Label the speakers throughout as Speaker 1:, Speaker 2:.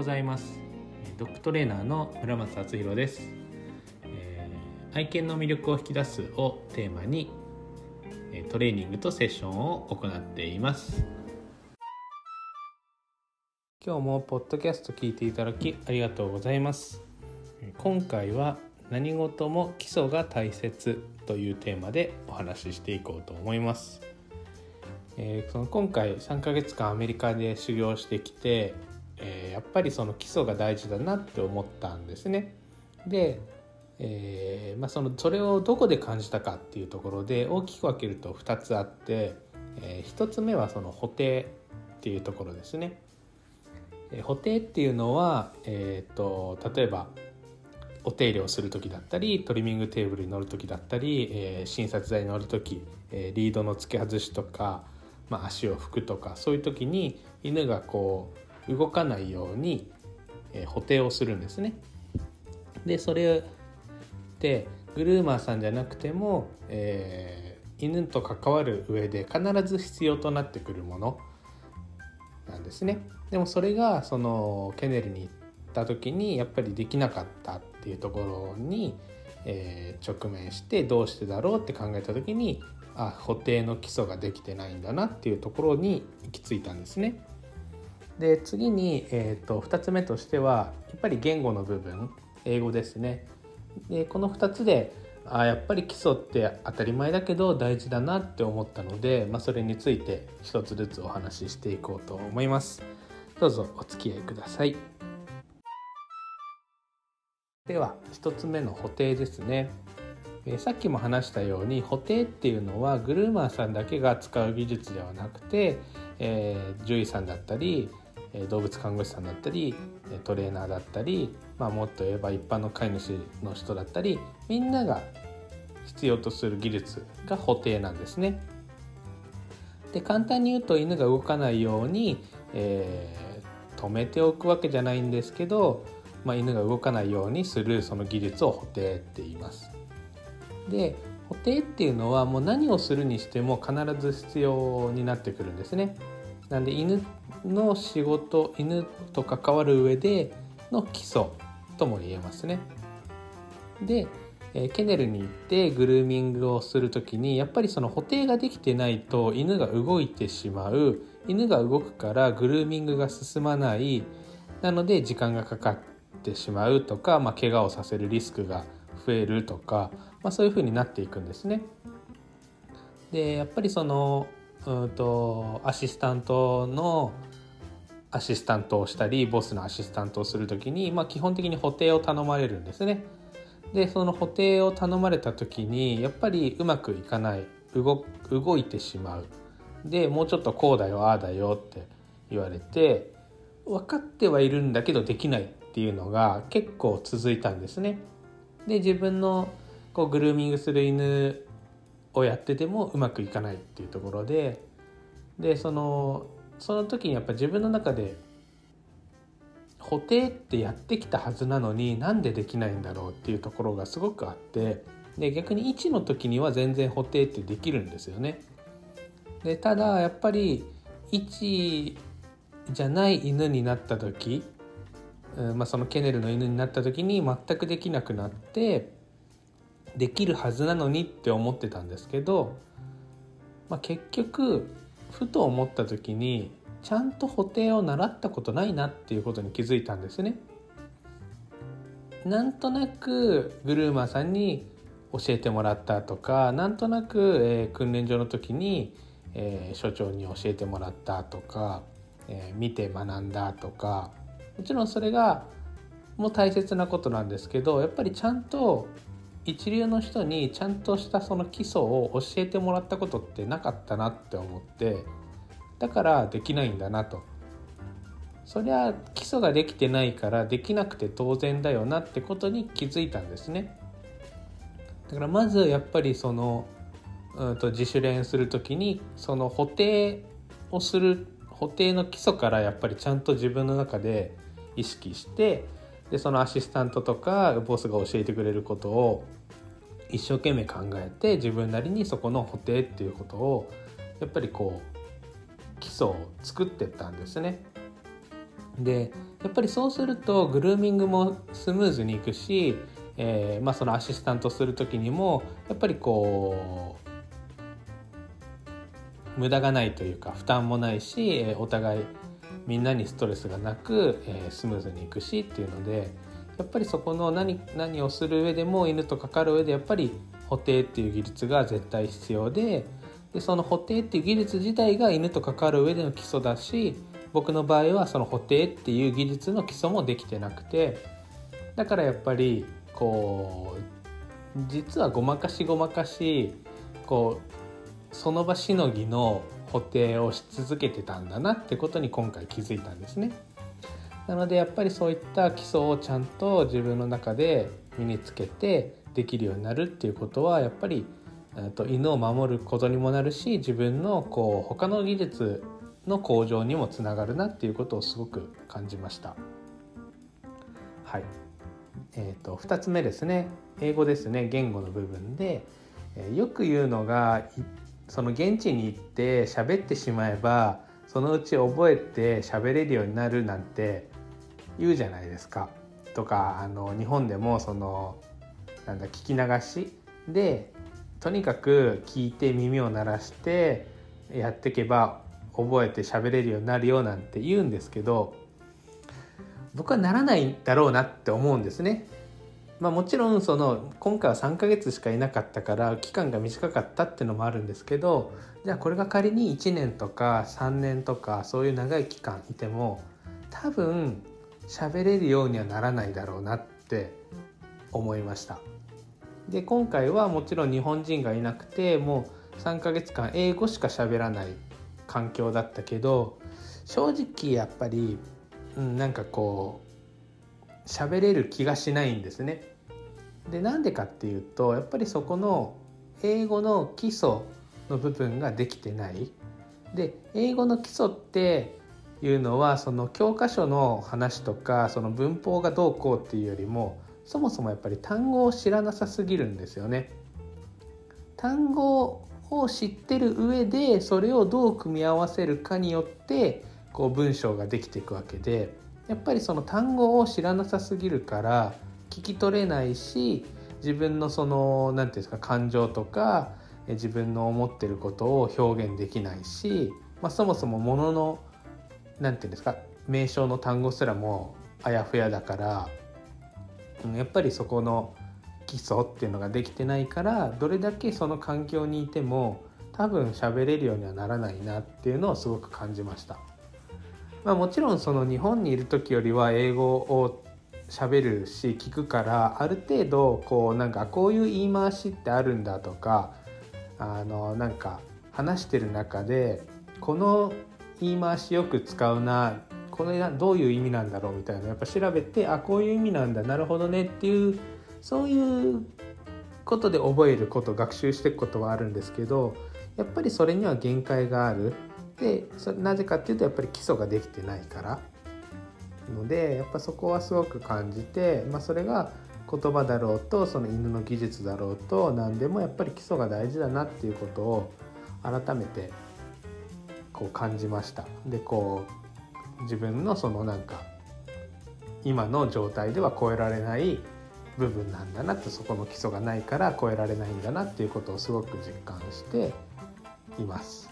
Speaker 1: ございます。ドッグトレーナーの村松敦弘です、えー、愛犬の魅力を引き出すをテーマにトレーニングとセッションを行っています。今日もポッドキャスト聞いていただきありがとうございます。今回は何事も基礎が大切というテーマでお話ししていこうと思います。えー、その今回3ヶ月間アメリカで修行してきて、えー、やっぱりその基礎が大事だなって思ったんですね。で、えーまあ、そのそれをどこで感じたかっていうところで大きく分けると2つあって、えー、1つ目はその補定っていうところですね。えー、補定っていうのは、えーと、例えばお手入れをする時だったりトリミングテーブルに乗る時だったり、えー、診察台に乗る時、えー、リードの付け外しとかまあ、足を拭くとかそういう時に犬がこう動かないように、えー、補定をするんですね。でそれでグルーマーさんじゃなくても、えー、犬と関わる上で必ず必要となってくるものなんですね。でもそれがそのケネルに行った時にやっぱりできなかったっていうところに、えー、直面してどうしてだろうって考えた時にあ補定の基礎ができてないんだなっていうところに行き着いたんですね。で次に、えーと、2つ目としてはやっぱり言語の部分英語ですね。でこの2つであやっぱり基礎って当たり前だけど大事だなって思ったので、まあ、それについて一つずつお話ししていこうと思います。どうぞお付き合いください。では1つ目の補定ですね。えさっきも話したように補定っていうのはグルーマーさんだけが使う技術ではなくて、えー、獣医さんだったり動物看護師さんだったりトレーナーだったり、まあ、もっと言えば一般の飼い主の人だったりみんなが必要とする技術が補定なんですね。で簡単に言うと犬が動かないように、えー、止めておくわけじゃないんですけど、まあ、犬が動かないようにするその技術を補定って言います。で補定っていうのはもう何をするにしても必ず必要になってくるんですね。なんで犬の仕事犬と関わる上での基礎とも言えますね。で、えケネルに行ってグルーミングをする時にやっぱりその補定ができてないと犬が動いてしまう犬が動くからグルーミングが進まないなので時間がかかってしまうとか、まあ、怪我をさせるリスクが増えるとか、まあ、そういうふうになっていくんですね。でやっぱりそのうんとアシスタントのアシスタントをしたりボスのアシスタントをする時に、まあ、基本的に補定を頼まれるんですね。でその補定を頼まれた時にやっぱりうまくいかない動動いてしまうでもうちょっとこうだよああだよって言われて分かってはいるんだけどできないっていうのが結構続いたんですね。で自分のこうグルーミングする犬をやっててもうまくいかないっていうところででそのその時にやっぱ自分の中で補定ってやってきたはずなのになんでできないんだろうっていうところがすごくあってで逆に1の時には全然補定ってできるんですよね。でただやっぱり1じゃない犬になった時うんまあ、そのケネルの犬になった時に全くできなくなってできるはずなのにって思ってたんですけど、まあ、結局ふと思った時にちゃんと補定を習ったことないなっていうことに気づいたんですね。なんとなくグルーマーさんに教えてもらったとかなんとなく、えー、訓練所の時に、えー、所長に教えてもらったとか、えー、見て学んだとかもちろんそれがもう大切なことなんですけどやっぱりちゃんと一流の人にちゃんとしたその基礎を教えてもらったことってなかったなって思ってだからできないんだなと。そりゃ基礎ができてないからできなくて当然だよなってことに気づいたんですね。だからまずやっぱりそのうんと自主練する時にその補定をする補定の基礎からやっぱりちゃんと自分の中で意識してでそのアシスタントとかボスが教えてくれることを一生懸命考えて自分なりにそこの補定っていうことをやっぱりこう基礎を作ってったんですね。でやっぱりそうするとグルーミングもスムーズにいくし、えーまあ、そのアシスタントする時にもやっぱりこう無駄がないというか負担もないし、えお互いみんなにストレスがなく、えースムーズにいくしっていうのでやっぱりそこの何何をする上でも犬とかかる上でやっぱり補定っていう技術が絶対必要ででその補定っていう技術自体が犬と関わる上での基礎だし僕の場合はその補定っていう技術の基礎もできてなくてだからやっぱりこう実はごまかしごまかしこうその場しのぎの補定をし続けてたんだなってことに今回気づいたんですね。なのでやっぱりそういった基礎をちゃんと自分の中で身につけてできるようになるっていうことはやっぱりえーと犬を守ることにもなるし自分のこう他の技術の向上にもつながるなっていうことをすごく感じました。はい、えー、と2つ目ですね。英語ですね。言語の部分で、えーよく言うのがその現地に行って喋ってしまえばそのうち覚えて喋れるようになるなんて言うじゃないですか。とかあの日本でもそのなんだ聞き流しでとにかく聞いて耳を鳴らしてやっていけば覚えて喋れるようになるよなんて言うんですけど僕はならないだろうなって思うんですね。まあ、もちろんその今回は3ヶ月しかいなかったから期間が短かったっていうのもあるんですけどじゃあこれが仮に1年とか3年とかそういう長い期間いても多分喋れるようにはならないだろうなって思いました。で今回はもちろん日本人がいなくてもう3ヶ月間英語しか喋らない環境だったけど正直やっぱり、うん、なんかこう喋れる気がしないんですね。でなんでかっていうとやっぱりそこの英語の基礎の部分ができてない。で英語の基礎っていうのはその教科書の話とかその文法がどうこうっていうよりもそもそもやっぱり単語を知らなさすぎるんですよね。単語を知ってる上でそれをどう組み合わせるかによってこう文章ができていくわけでやっぱりその単語を知らなさすぎるから聞き取れないし自分のその何て言うんですか感情とか自分の思ってることを表現できないし、まあ、そもそもものの何て言うんですか？名称の単語すらもあやふやだからうんやっぱりそこの基礎っていうのができてないからどれだけその環境にいても多分喋れるようにはならないなっていうのをすごく感じました。まあ、もちろんその日本にいる時よりは英語を喋るし聞くからある程度こうなんかこういう言い回しってあるんだとかあのなんか話してる中でこの言い回しよく使うな。これがどういう意味なんだろうみたいな。やっぱ調べてあこういう意味なんだ。なるほどね。っていうそういうことで覚えること学習していくことはあるんですけどやっぱりそれには限界がある。でそなぜかっていうとやっぱり基礎ができてないから。のでやっぱそこはすごく感じて、まあ、それが言葉だろうとその犬の技術だろうと何でもやっぱり基礎が大事だなっていうことを改めてこう感じました。でこう自分のそのなんか今の状態では超えられない部分なんだなってそこの基礎がないから超えられないんだなっていうことをすごく実感しています。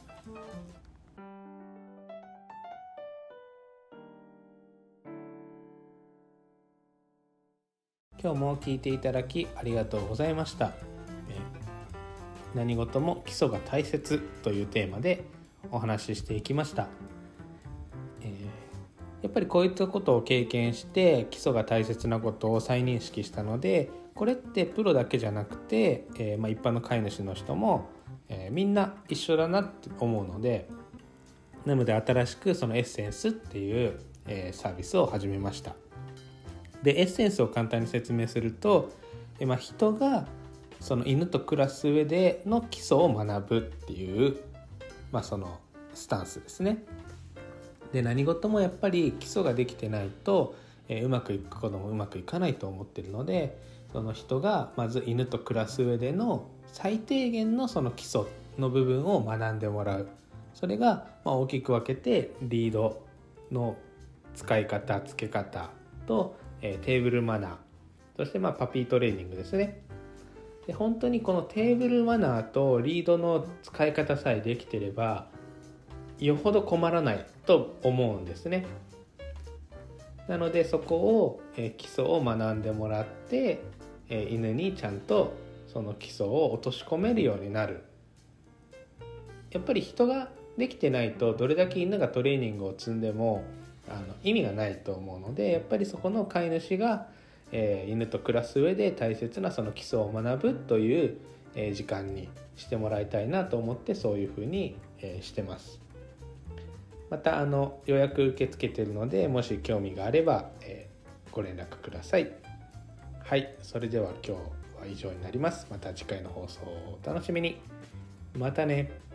Speaker 1: 今日も聞いていただきありがとうございました。何事も基礎が大切というテーマでお話ししていきました。えーやっぱりこういったことを経験して基礎が大切なことを再認識したのでこれってプロだけじゃなくて、えーまあ、一般の飼い主の人も、えーみんな一緒だなって思うのでなので新しくそのエッセンスっていう、えサービスを始めました。でエッセンスを簡単に説明すると、えまあ、人がその犬と暮らす上での基礎を学ぶっていう、まあ、そのスタンスですね。で何事もやっぱり基礎ができてないと、えーうまくいくこともうまくいかないと思ってるのでその人がまず犬と暮らす上での最低限のその基礎の部分を学んでもらう。それがま大きく分けてリードの使い方つけ方と、えー、テーブルマナー。そしてまあパピートレーニングですね。で本当にこのテーブルマナーとリードの使い方さえできてればよほど困らないと思うんですね。なのでそこを、え、基礎を学んでもらって、え、犬にちゃんとその基礎を落とし込めるようになる。やっぱり人ができてないとどれだけ犬がトレーニングを積んでもあの意味がないと思うのでやっぱりそこの飼い主が、えー、犬と暮らす上で大切なその基礎を学ぶという、えー、時間にしてもらいたいなと思ってそういうふうに、えー、してます。またあの予約受け付けてるのでもし興味があれば、えご連絡ください。はいそれでは今日は以上になります。また次回の放送をお楽しみに。またね。